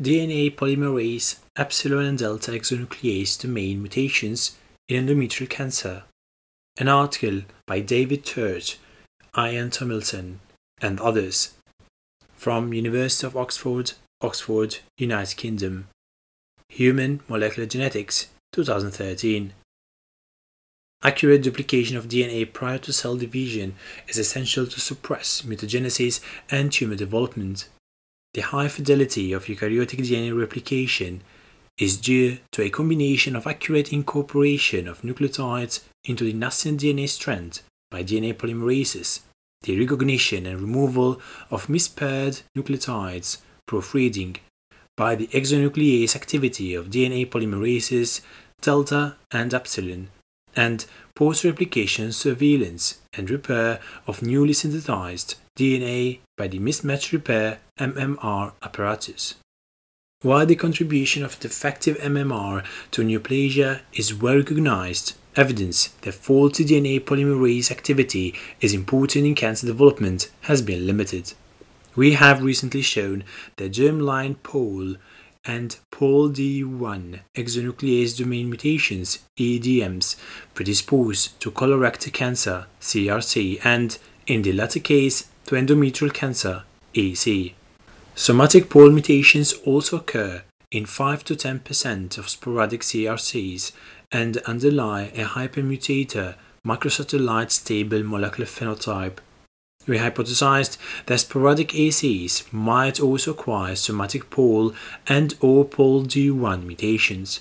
DNA polymerase epsilon and delta exonuclease domain mutations in endometrial cancer. An article by David Church, Ian Tomlinson, and others from University of Oxford, Oxford, United Kingdom. Human Molecular Genetics, 2013. Accurate duplication of DNA prior to cell division is essential to suppress mutagenesis and tumor development. The high fidelity of eukaryotic DNA replication is due to a combination of accurate incorporation of nucleotides into the nascent DNA strand by DNA polymerases, the recognition and removal of mispaired nucleotides, proofreading, by the exonuclease activity of DNA polymerases delta and epsilon, and post-replication surveillance and repair of newly synthesized DNA by the mismatch repair MMR apparatus. While the contribution of defective MMR to neoplasia is well recognized, evidence that faulty DNA polymerase activity is important in cancer development has been limited. We have recently shown that germline pol and POLD1 exonuclease domain mutations EDMs predispose to colorectal cancer CRC and, in the latter case, to endometrial cancer EC. Somatic pol mutations also occur in 5 to 10% of sporadic CRCs and underlie a hypermutator microsatellite stable molecular phenotype. We hypothesized that sporadic ECs might also acquire somatic pol and or pole D1 mutations.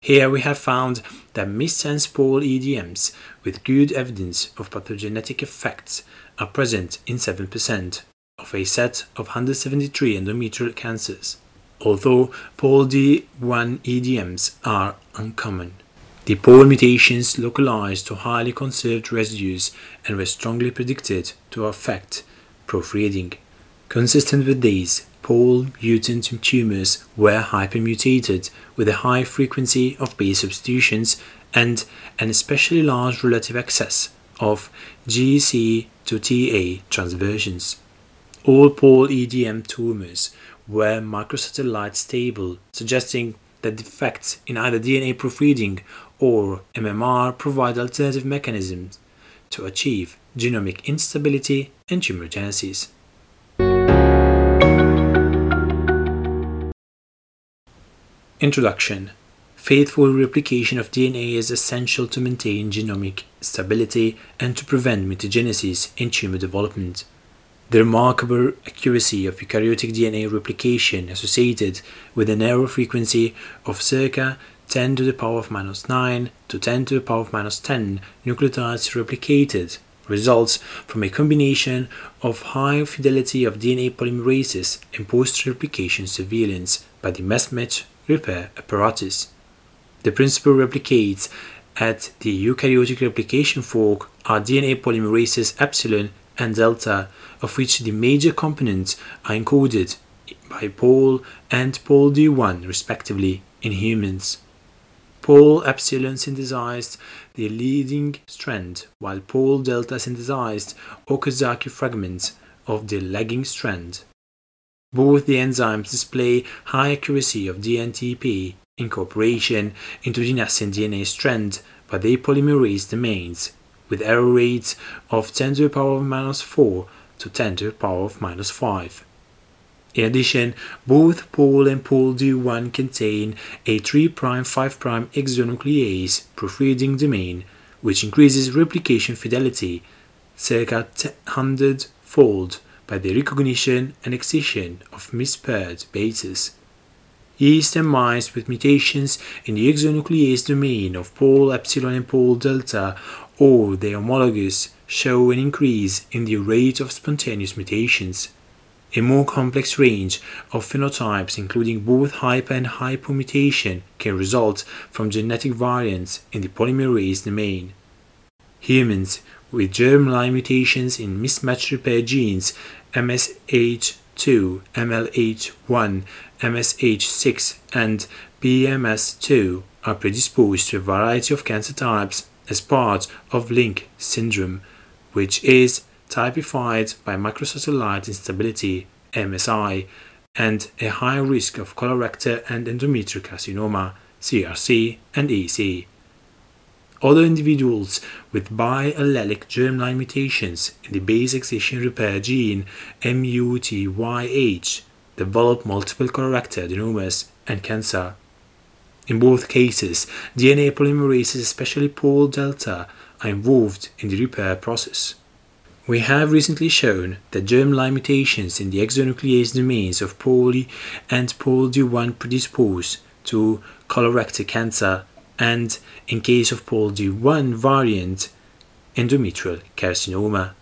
Here we have found that missense pol EDMs with good evidence of pathogenetic effects are present in 7% of a set of 173 endometrial cancers, although POLD1 EDMs are uncommon. The pol mutations localized to highly conserved residues and were strongly predicted to affect proofreading. Consistent with these, pol mutant tumors were hypermutated with a high frequency of base substitutions and an especially large relative excess of GC to TA transversions. All pol EDM tumors were microsatellite stable, suggesting that defects in either DNA proofreading or MMR provide alternative mechanisms to achieve genomic instability and tumorigenesis. Introduction Faithful replication of DNA is essential to maintain genomic stability and to prevent mutagenesis in tumor development. The remarkable accuracy of eukaryotic DNA replication associated with an error frequency of circa 10 to the power of minus 9 to 10 to the power of minus 10 nucleotides replicated results from a combination of high fidelity of DNA polymerases and post-replication surveillance by the mismatch repair apparatus. The principal replicases at the eukaryotic replication fork are DNA polymerases epsilon and delta, of which the major components are encoded by pol and POLD1 respectively in humans. Pol epsilon synthesized the leading strand, while pol delta synthesized Okazaki fragments of the lagging strand. Both the enzymes display high accuracy of dNTP incorporation into the nascent DNA strand by the polymerase domains with error rates of 10 to the power of minus 4 to 10 to the power of minus 5. In addition, both pol and POLD1 contain a 3' 5' exonuclease proofreading domain, which increases replication fidelity circa 100 fold by the recognition and excision of mispaired bases. Yeast and mice with mutations in the exonuclease domain of pol epsilon and pol delta or their homologous show an increase in the rate of spontaneous mutations. A more complex range of phenotypes, including both hyper and hypomutation, can result from genetic variants in the polymerase domain. Humans with germline mutations in mismatch repair genes MSH2, MLH1, MSH6, and PMS2 are predisposed to a variety of cancer types as part of Lynch syndrome, which is typified by microsatellite instability MSI and a high risk of colorectal and endometrial carcinoma, CRC, and EC. Other individuals with biallelic germline mutations in the base excision repair gene MUTYH develop multiple colorectal adenomas and cancer. In both cases, DNA polymerases, especially Pol delta, are involved in the repair process. We have recently shown that germline mutations in the exonuclease domains of poly and POLD1 predispose to colorectal cancer and, in case of POLD1 variant, endometrial carcinoma.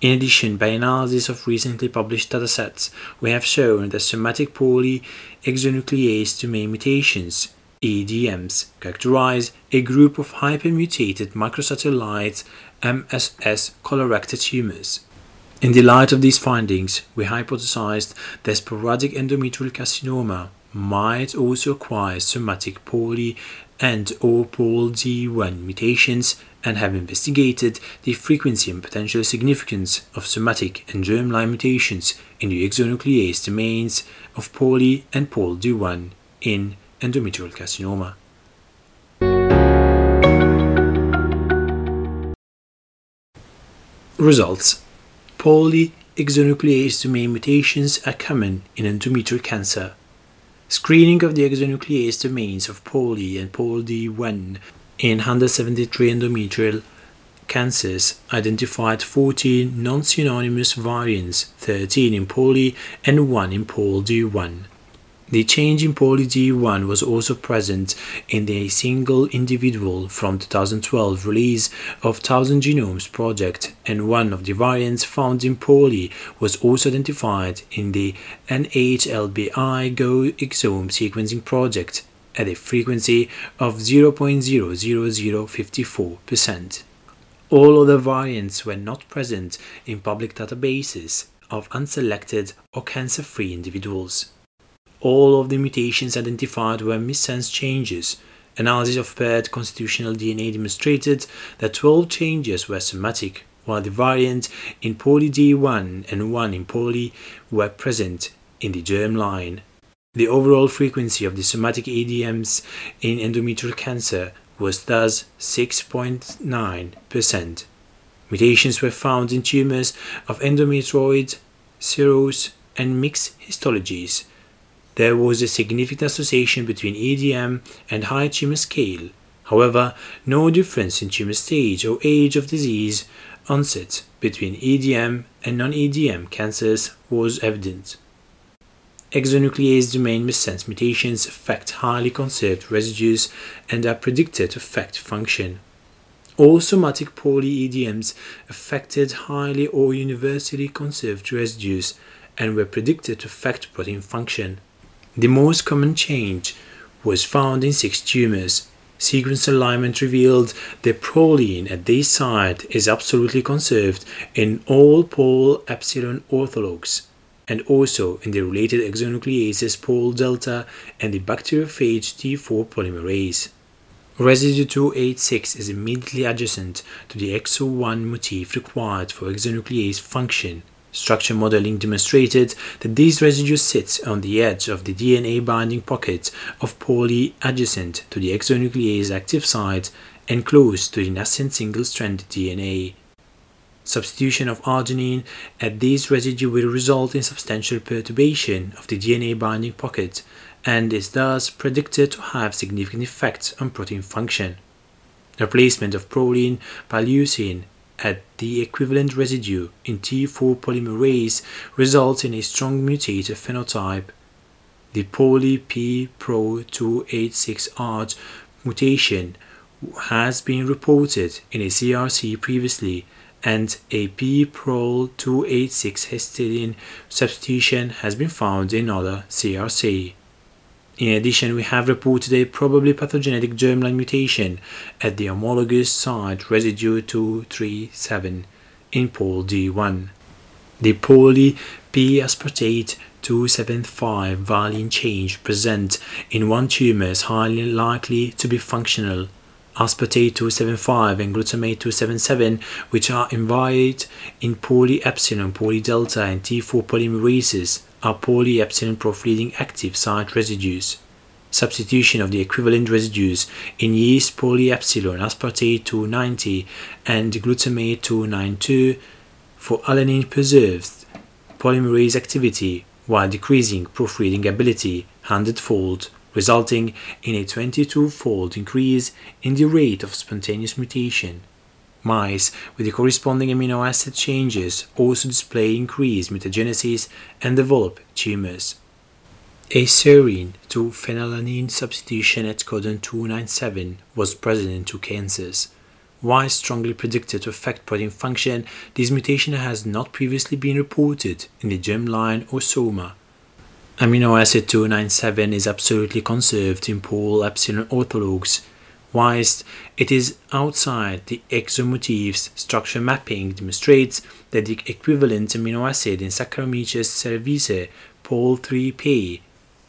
In addition, by analysis of recently published datasets, we have shown that somatic poly exonuclease domain mutations EDMs characterize a group of hypermutated microsatellite MSS colorectal tumors. In the light of these findings, we hypothesized that sporadic endometrial carcinoma might also acquire somatic poly and or POLD1 mutations and have investigated the frequency and potential significance of somatic and germline mutations in the exonuclease domains of poly and POLD1 in endometrial carcinoma. Results Poly exonuclease domain mutations are common in endometrial cancer. Screening of the exonuclease domains of poly and POLD1 in 173 endometrial cancers identified 14 non-synonymous variants, 13 in poly and 1 in POLD1. The change in POLD1 was also present in a single individual from 2012 release of 1000 Genomes project and one of the variants found in poly was also identified in the NHLBI Go exome sequencing project at a frequency of 0.00054%. All other variants were not present in public databases of unselected or cancer-free individuals. All of the mutations identified were missense changes. Analysis of paired constitutional DNA demonstrated that 12 changes were somatic, while the variant in poly D1 and 1 in poly were present in the germ line. The overall frequency of the somatic EDMs in endometrial cancer was thus 6.9%. Mutations were found in tumors of endometrioid, serous, and mixed histologies there was a significant association between EDM and high tumor scale. However, no difference in tumor stage or age of disease onset between EDM and non-EDM cancers was evident. Exonuclease domain missense mutations affect highly conserved residues and are predicted to affect function. All somatic poly-EDMs affected highly or universally conserved residues and were predicted to affect protein function. The most common change was found in six tumors. Sequence alignment revealed the proline at this site is absolutely conserved in all pol epsilon orthologs and also in the related exonucleases pol delta and the bacteriophage T4 polymerase. Residue 286 is immediately adjacent to the EXO1 motif required for exonuclease function Structure modeling demonstrated that these residues sit on the edge of the DNA binding pocket of poly adjacent to the exonuclease active site and close to the nascent single-stranded DNA. Substitution of arginine at these residue will result in substantial perturbation of the DNA binding pocket and is thus predicted to have significant effects on protein function. Replacement of proline by leucine at the equivalent residue in T4 polymerase results in a strong mutated phenotype. The poly P Pro 286R mutation has been reported in a CRC previously, and a P Pro 286 histidine substitution has been found in other CRC. In addition, we have reported a probably pathogenic germline mutation at the homologous site residue 237 in pol D1. The poly P aspartate 275 valine change present in one tumor is highly likely to be functional. Aspartate 275 and glutamate 277, which are involved in poly epsilon, poly delta, and T4 polymerases, are polyepsilon proofreading active site residues. Substitution of the equivalent residues in yeast polyepsilon aspartate 290 and glutamate 292 for alanine preserves polymerase activity while decreasing proofreading ability hundredfold, resulting in a 22-fold increase in the rate of spontaneous mutation. Mice with the corresponding amino acid changes also display increased mutagenesis and develop tumors. A serine to phenylalanine substitution at codon 297 was present in two cancers. While strongly predicted to affect protein function, this mutation has not previously been reported in the germline or soma. Amino acid 297 is absolutely conserved in pol epsilon orthologs whilst it is outside the exomotifs, structure mapping demonstrates that the equivalent amino acid in Saccharomyces cerevisiae pol 3p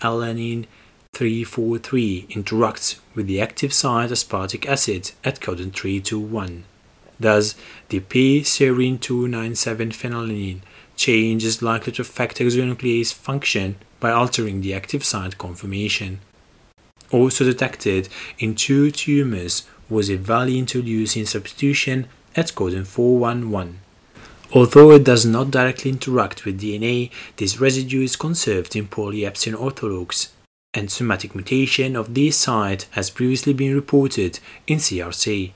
alanine 343 interacts with the active site aspartic acid at codon 321. Thus, the p-serine 297 phenylalanine change is likely to affect exonuclease function by altering the active site conformation also detected in two tumors was a valine-to-leucine substitution at codon 411. Although it does not directly interact with DNA, this residue is conserved in polyepsilon orthologs, and somatic mutation of this site has previously been reported in CRC.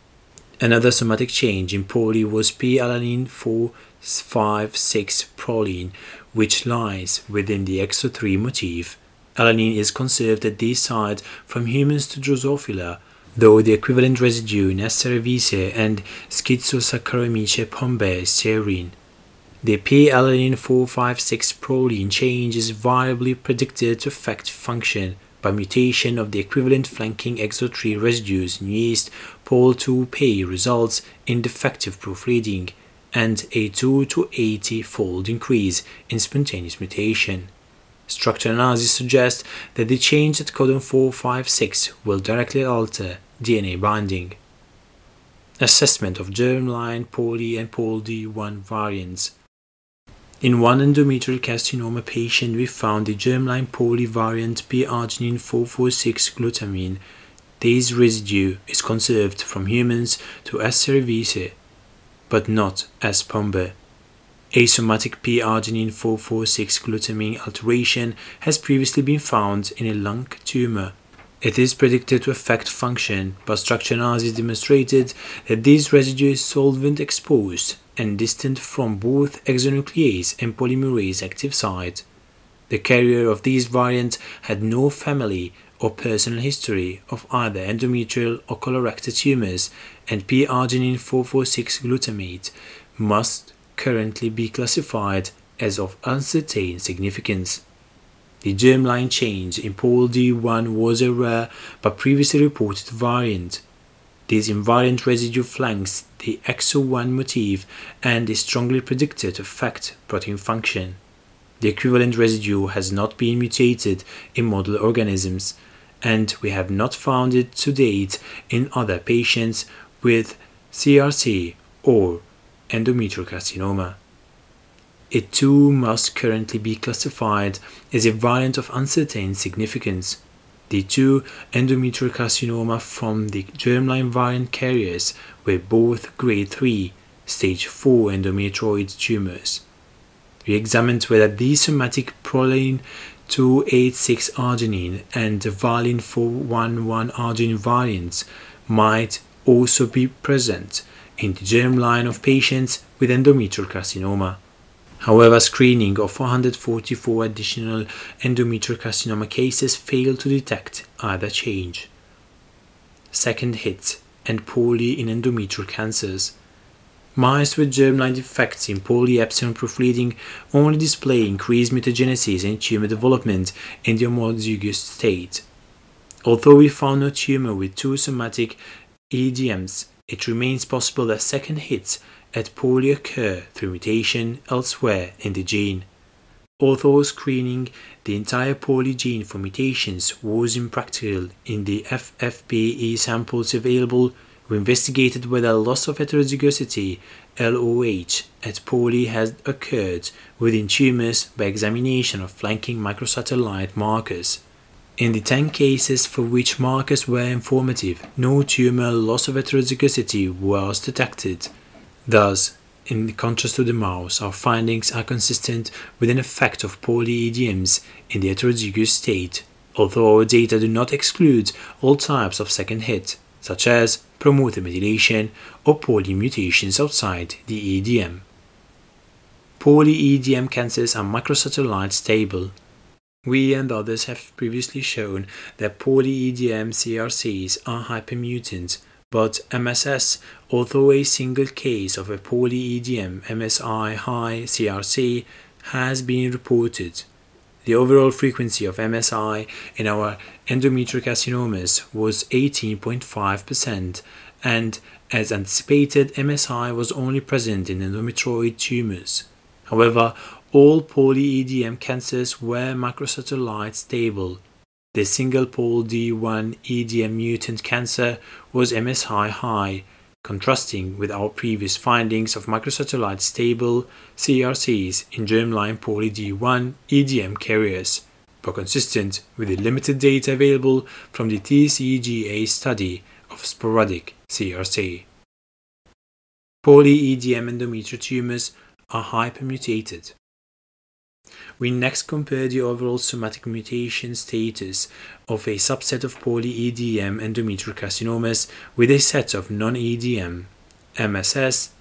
Another somatic change in poly was p-alanine 456 proline, which lies within the EXO3 motif Alanine is conserved at this site from humans to Drosophila, though the equivalent residue in S. and Schizosaccharomyces pombe is serine. The p-alanine 456 proline change is variably predicted to affect function by mutation of the equivalent flanking exo3 residues in yeast pol2p results in defective proofreading and a 2 to 80 fold increase in spontaneous mutation. Structure analysis suggests that the change at codon 456 will directly alter DNA binding. Assessment of germline, poly, and POLD1 variants. In one endometrial carcinoma patient, we found the germline poly variant P-arginine 446 glutamine. This residue is conserved from humans to S. cerevisiae, but not S. pombe. Asomatic p-arginine 446 glutamine alteration has previously been found in a lung tumor. It is predicted to affect function, but structure analysis demonstrated that this residue is solvent exposed and distant from both exonuclease and polymerase active site. The carrier of this variant had no family or personal history of either endometrial or colorectal tumors, and p-arginine 446 glutamate must currently be classified as of uncertain significance. The germline change in POLD1 was a rare but previously reported variant. This invariant residue flanks the EXO1 motif and is strongly predicted to affect protein function. The equivalent residue has not been mutated in model organisms, and we have not found it to date in other patients with CRC or endometrial carcinoma. It too must currently be classified as a variant of uncertain significance. The two endometrial carcinoma from the germline variant carriers were both grade 3, stage 4 endometrioid tumors. We examined whether these somatic proline 286 arginine and the valine 411 arginine variants might also be present in the germline of patients with endometrial carcinoma. However, screening of 444 additional endometrial carcinoma cases failed to detect either change. Second hit and poly in endometrial cancers. Mice with germline defects in polyepsilon proofreading only display increased mutagenesis and tumor development in the homozygous state. Although we found no tumor with two somatic EDMs, it remains possible that second hits at poly occur through mutation elsewhere in the gene. Although screening the entire poly gene for mutations was impractical in the FFPE samples available, we investigated whether loss of heterozygosity LOH at poly has occurred within tumors by examination of flanking microsatellite markers. In the 10 cases for which markers were informative, no tumor loss of heterozygosity was detected. Thus, in contrast to the mouse, our findings are consistent with an effect of poly-EDMs in the heterozygous state, although our data do not exclude all types of second hit, such as promoter methylation or poly mutations outside the EDM. Poly-EDM cancers are microsatellite stable. We and others have previously shown that poly-EDM CRCs are hypermutant but MSS, although a single case of a poly-EDM MSI high CRC has been reported, the overall frequency of MSI in our endometrial carcinomas was 18.5%, and as anticipated, MSI was only present in endometrioid tumors. However, all poly-EDM cancers were microsatellite stable the single pole D1 EDM mutant cancer was MSI high, contrasting with our previous findings of microsatellite stable CRCs in germline poly D1 EDM carriers, but consistent with the limited data available from the TCGA study of sporadic CRC. Poly EDM endometrial tumors are hypermutated we next compare the overall somatic mutation status of a subset of poly-EDM endometrial carcinomas with a set of non-EDM MSS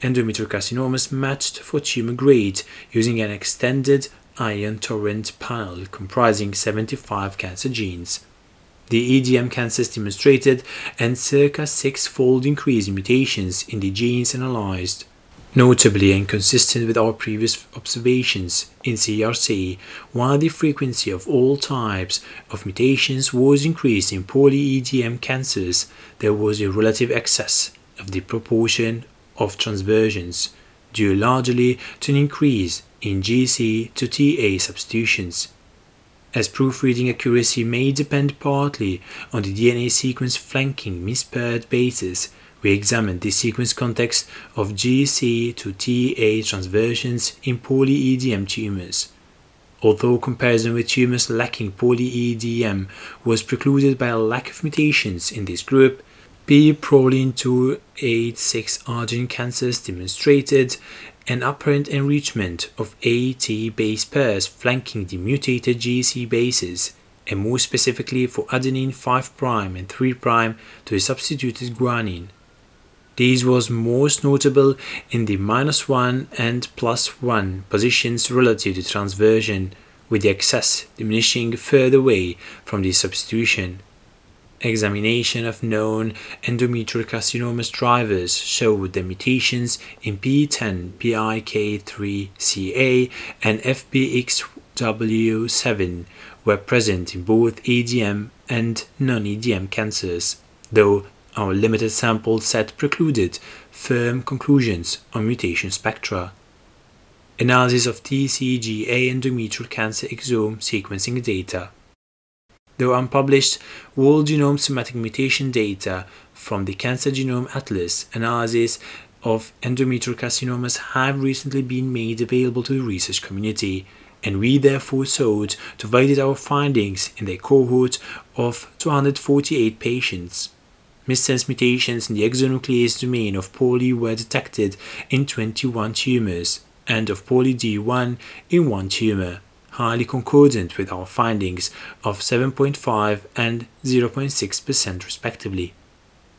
endometrial carcinomas matched for tumor grade using an extended ion torrent panel comprising 75 cancer genes. The EDM cancers demonstrated an circa six-fold increase in mutations in the genes analyzed. Notably and consistent with our previous observations in CRC, while the frequency of all types of mutations was increased in poly-EDM cancers, there was a relative excess of the proportion of transversions, due largely to an increase in GC to TA substitutions. As proofreading accuracy may depend partly on the DNA sequence flanking mispaired bases, we examined the sequence context of GC to TA transversions in poly-EDM tumors. Although comparison with tumors lacking poly-EDM was precluded by a lack of mutations in this group, P. proline 286 arginine cancers demonstrated an apparent enrichment of AT base pairs flanking the mutated GC bases, and more specifically for adenine 5' and 3' to a substituted guanine. This was most notable in the minus 1 and plus 1 positions relative to transversion, with the excess diminishing further away from the substitution. Examination of known endometrial carcinomas drivers showed that mutations in PTEN, PIK3CA, and FBXW7 were present in both EDM and non EDM cancers, though our limited sample set precluded firm conclusions on mutation spectra. Analysis of TCGA endometrial cancer exome sequencing data. Though unpublished, whole genome somatic mutation data from the Cancer Genome Atlas analysis of endometrial carcinomas have recently been made available to the research community, and we therefore sought to validate our findings in a cohort of 248 patients. Missense mutations in the exonuclease domain of poly were detected in 21 tumors and of poly D1 in one tumor, highly concordant with our findings of 7.5 and 0.6% respectively.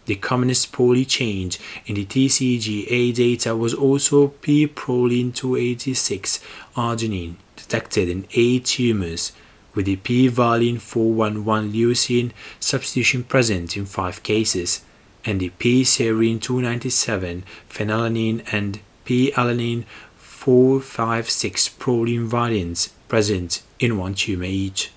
The commonest poly change in the TCGA data was also P-proline 286 arginine, detected in 8 tumors, with the p-valine 411 leucine substitution present in 5 cases, and the p-serine 297 phenylalanine and p-alanine 456 proline variants present in one tumor each.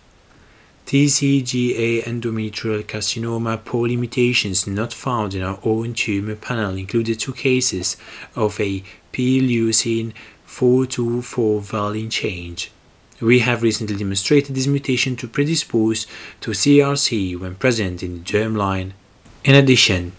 TCGA endometrial carcinoma polymutations not found in our own tumor panel included two cases of a p-leucine 424 valine change we have recently demonstrated this mutation to predispose to CRC when present in the germline. In addition,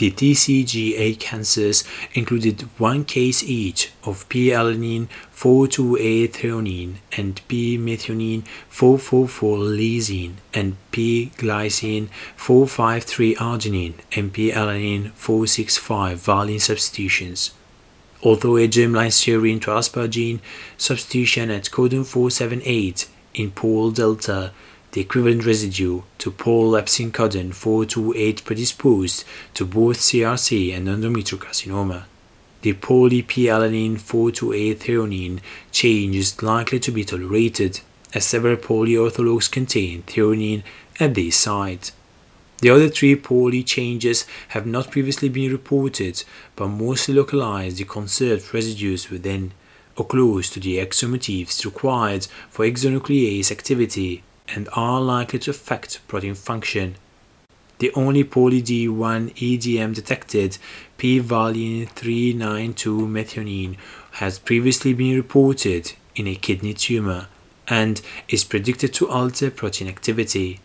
The TCGA cancers included one case each of P-alanine 428-threonine and P-methionine 444-lysine and P-glycine 453-arginine and P-alanine 465-valine substitutions. Although a germline serine to asparagine substitution at codon 478 in pol delta the equivalent residue to pol epsilon codon 428 predisposed to both CRC and endometrial carcinoma. The poly P-alanine 428 threonine change is likely to be tolerated as several polyorthologs contain threonine at these sites. The other three poly changes have not previously been reported but mostly localize the conserved residues within or close to the exomotifs required for exonuclease activity and are likely to affect protein function. The only poly D1 EDM detected p-valine 392 methionine has previously been reported in a kidney tumor and is predicted to alter protein activity.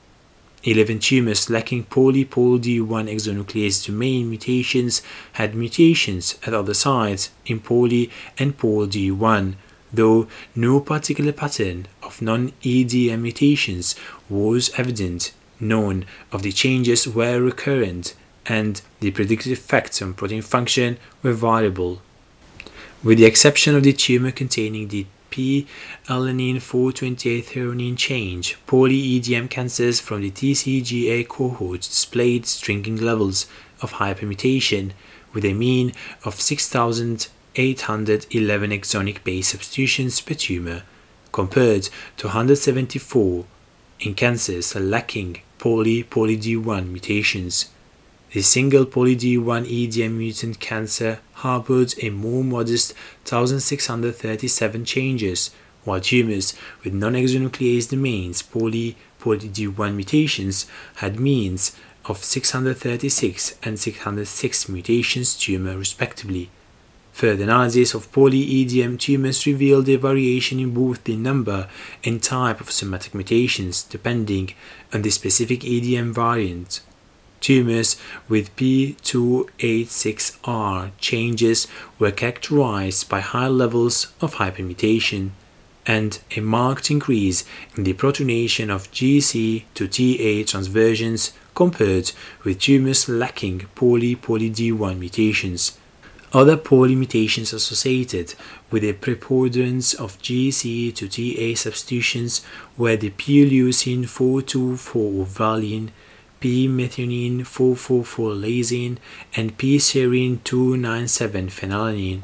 11 tumors lacking poly-pol D1 exonuclease domain mutations had mutations at other sites in poly and pol D1 though no particular pattern of non-EDM mutations was evident, none of the changes were recurrent, and the predicted effects on protein function were variable. With the exception of the tumor containing the P-alanine 428 threonine change, poly-EDM cancers from the TCGA cohort displayed stringing levels of hypermutation with a mean of 6,000 811 exonic base substitutions per tumor, compared to 174 in cancers lacking poly poly D1 mutations. The single poly D1 EDM mutant cancer harbored a more modest 1637 changes, while tumors with non-exonuclease domains poly poly D1 mutations had means of 636 and 606 mutations tumor respectively. Further analysis of poly-EDM tumors revealed a variation in both the number and type of somatic mutations depending on the specific EDM variant. Tumors with P286R changes were characterized by high levels of hypermutation and a marked increase in the protonation of GC to TA transversions compared with tumors lacking poly-poly D1 mutations. Other poor limitations associated with the preponderance of GC to TA substitutions were the P-leucine 424 valine, P-methionine 444 lysine, and P-serine 297 phenylalanine,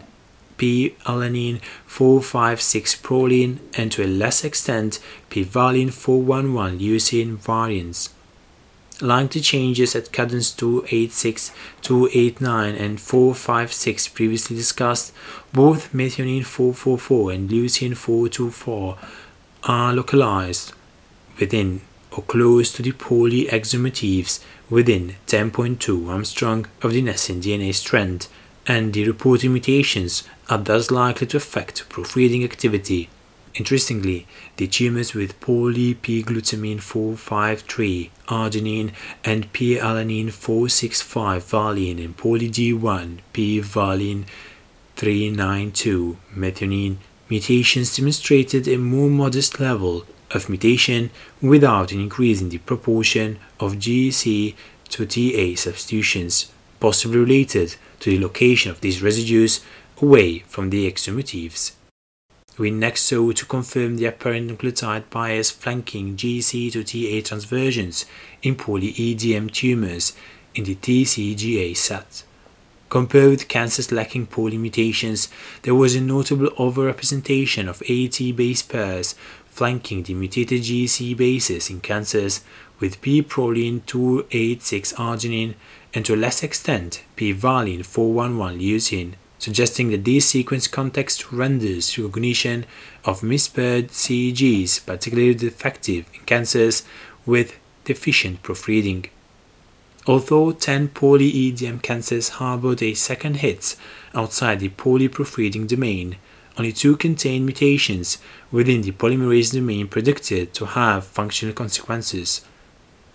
P-alanine 456 proline, and to a less extent P-valine 411 leucine variants like the changes at codons 286, 289, and 456 previously discussed, both methionine 444 and leucine 424 are localized within or close to the polyexomotifs within 10.2 angstrom of the nascent DNA strand, and the reported mutations are thus likely to affect proofreading activity. Interestingly, the tumors with poly-P-glutamine 453, arginine, and P-alanine 465 valine and poly-D1, P-valine 392, methionine mutations demonstrated a more modest level of mutation without an increase in the proportion of GC to TA substitutions, possibly related to the location of these residues away from the exomotifs. We next saw to confirm the apparent nucleotide bias flanking GC to TA transversions in poly-EDM tumors in the TCGA set. Compared with cancers lacking poly mutations, there was a notable overrepresentation of AT base pairs flanking the mutated GC bases in cancers with P-proline 286 arginine and to a less extent P-valine 411 leucine suggesting that this sequence context renders recognition of mispaired CEGs particularly defective in cancers with deficient proofreading. Although 10 poly-EDM cancers harbored a second hit outside the poly-proofreading domain, only two contain mutations within the polymerase domain predicted to have functional consequences.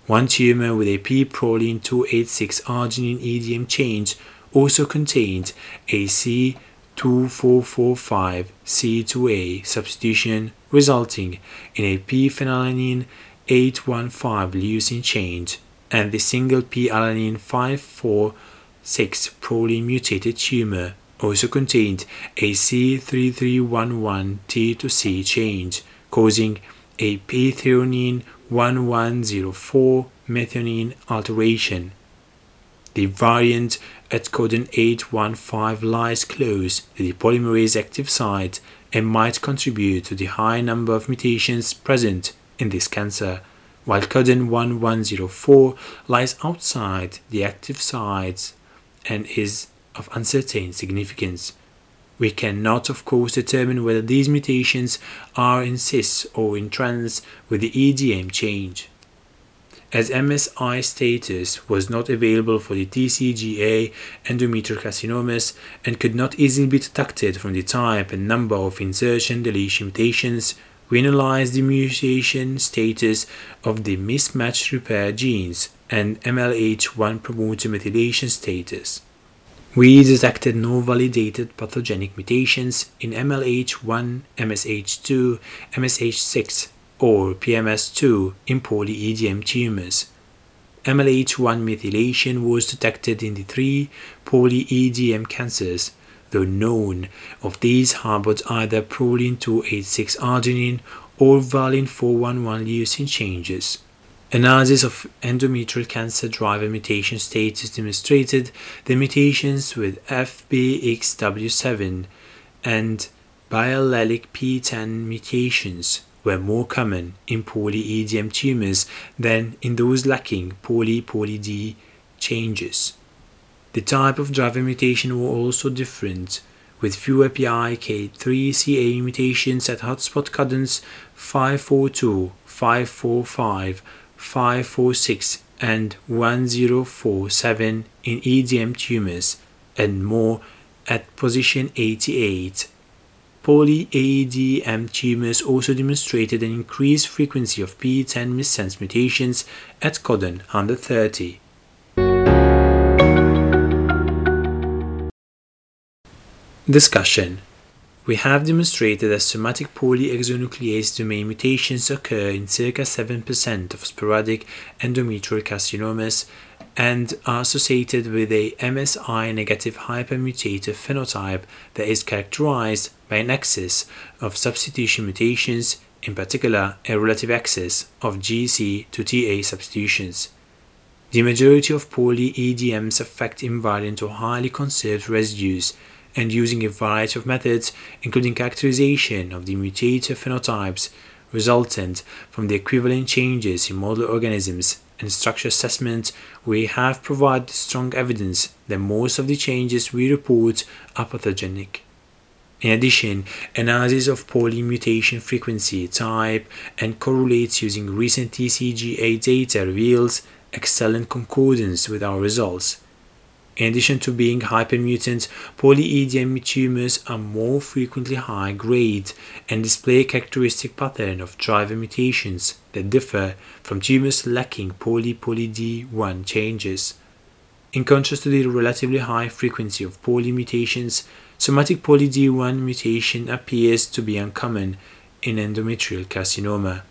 One tumor with a P-proline 286 arginine EDM change also contained a C2445C2A substitution resulting in a P-phenylalanine 815 leucine change and the single P-alanine 546 proline mutated tumor also contained a C3311T to C change causing a P-threonine 1104 methionine alteration. The variant at codon 815 lies close to the polymerase active site and might contribute to the high number of mutations present in this cancer, while codon 1104 lies outside the active sites and is of uncertain significance. We cannot, of course, determine whether these mutations are in cis or in trans with the EDM change. As MSI status was not available for the TCGA endometrial carcinomas and could not easily be detected from the type and number of insertion deletion mutations, we analyzed the mutation status of the mismatch repair genes and MLH1 promoter methylation status. We detected no validated pathogenic mutations in MLH1, MSH2, MSH6, or PMS2 in poly-EDM tumors. MLH1 methylation was detected in the three poly-EDM cancers, though none of these harbored either proline 286 arginine or valine 411 leucine changes. Analysis of endometrial cancer driver mutation status demonstrated the mutations with FBXW7 and biallelic PTEN mutations were more common in poly-EDM tumors than in those lacking poly-poly-D changes. The type of driver mutation were also different, with fewer PIK3CA mutations at hotspot codons 542, 545, 546 and 1047 in EDM tumors and more at position 88. Poly-EDM tumors also demonstrated an increased frequency of PTEN missense mutations at codon 130. Discussion we have demonstrated that somatic polyexonuclease domain mutations occur in circa 7% of sporadic endometrial carcinomas and are associated with a MSI negative hypermutative phenotype that is characterized by an excess of substitution mutations, in particular a relative excess of GC to TA substitutions. The majority of poly-EDMs affect invariant or highly conserved residues and using a variety of methods, including characterization of the mutative phenotypes resultant from the equivalent changes in model organisms and structure assessment, we have provided strong evidence that most of the changes we report are pathogenic. In addition, analysis of polymutation frequency, type, and correlates using recent TCGA data reveals excellent concordance with our results. In addition to being hypermutant, poly-EDM tumors are more frequently high grade and display a characteristic pattern of driver mutations that differ from tumors lacking poly-poly-D1 changes. In contrast to the relatively high frequency of poly mutations, somatic poly D1 mutation appears to be uncommon in endometrial carcinoma.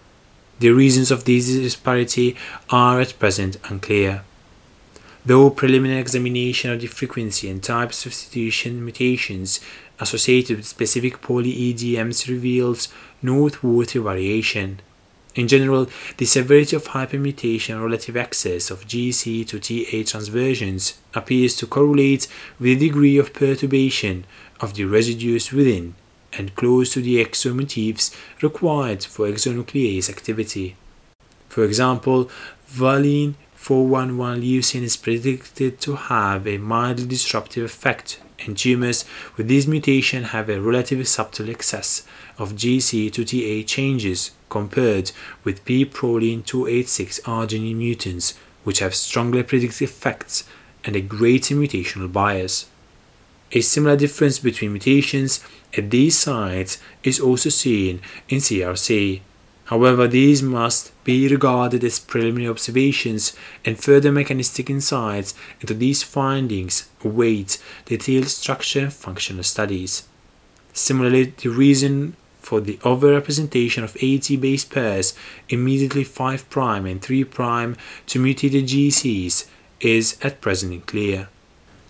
The reasons of this disparity are at present unclear. Though preliminary examination of the frequency and type substitution mutations associated with specific poly-EDMs reveals noteworthy variation. In general, the severity of hypermutation relative excess of GC to TA transversions appears to correlate with the degree of perturbation of the residues within and close to the exomotifs required for exonuclease activity. For example, valine 411 leucine is predicted to have a mildly disruptive effect and tumors with this mutation have a relatively subtle excess of GC to TA changes compared with P-proline 286 arginine mutants which have strongly predictive effects and a greater mutational bias. A similar difference between mutations at these sites is also seen in CRC However, these must be regarded as preliminary observations, and further mechanistic insights into these findings await detailed structure and functional studies. Similarly, the reason for the overrepresentation of AT base pairs immediately 5' and 3' to mutated GCs is at present unclear.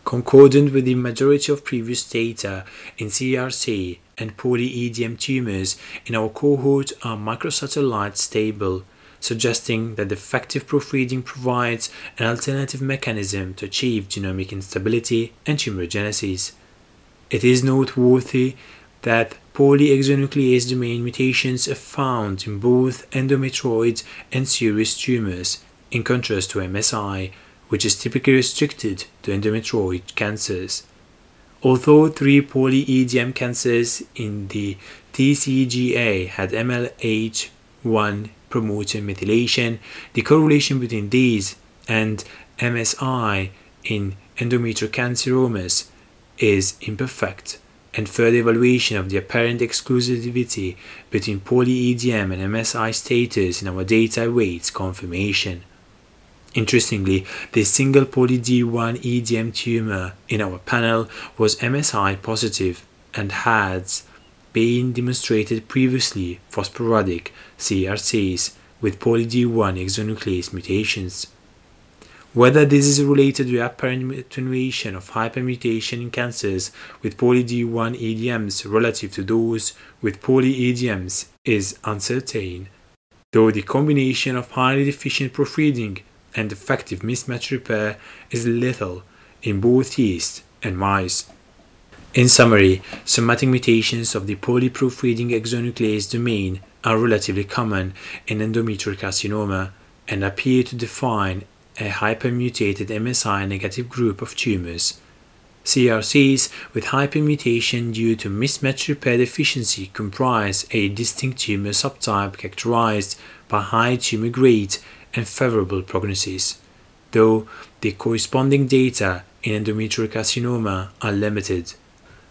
Concordant with the majority of previous data in CRC and POLE-EDM tumors in our cohort are microsatellite stable, suggesting that defective proofreading provides an alternative mechanism to achieve genomic instability and tumorigenesis. It is noteworthy that POLE exonuclease domain mutations are found in both endometrioid and serous tumors, in contrast to MSI, which is typically restricted to endometrioid cancers. Although three POLE-EDM cancers in the TCGA had MLH1 promoter methylation, the correlation between these and MSI in endometrial carcinomas is imperfect, and further evaluation of the apparent exclusivity between POLE-EDM and MSI status in our data awaits confirmation. Interestingly, the single POLD1 EDM tumor in our panel was MSI positive and had been demonstrated previously for sporadic CRCs with POLD1 exonuclease mutations. Whether this is related to apparent attenuation of hypermutation in cancers with POLD1 EDMs relative to those with POLE EDMs is uncertain, though the combination of highly deficient proofreading and effective mismatch repair is lethal in both yeast and mice. In summary, somatic mutations of the POLE proofreading exonuclease domain are relatively common in endometrial carcinoma and appear to define a hypermutated MSI negative group of tumors. CRCs with hypermutation due to mismatch repair deficiency comprise a distinct tumor subtype characterized by high tumor grade and favorable prognosis, though the corresponding data in endometrial carcinoma are limited.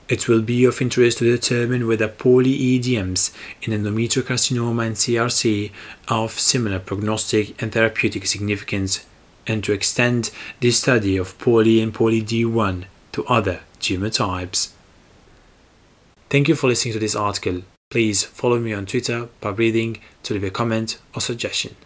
It will be of interest to determine whether POLE-EDMs in endometrial carcinoma and CRC are of similar prognostic and therapeutic significance, and to extend the study of POLE and POLD1 to other tumor types. Thank you for listening to this article. Please follow me on Twitter by breathing to leave a comment or suggestion.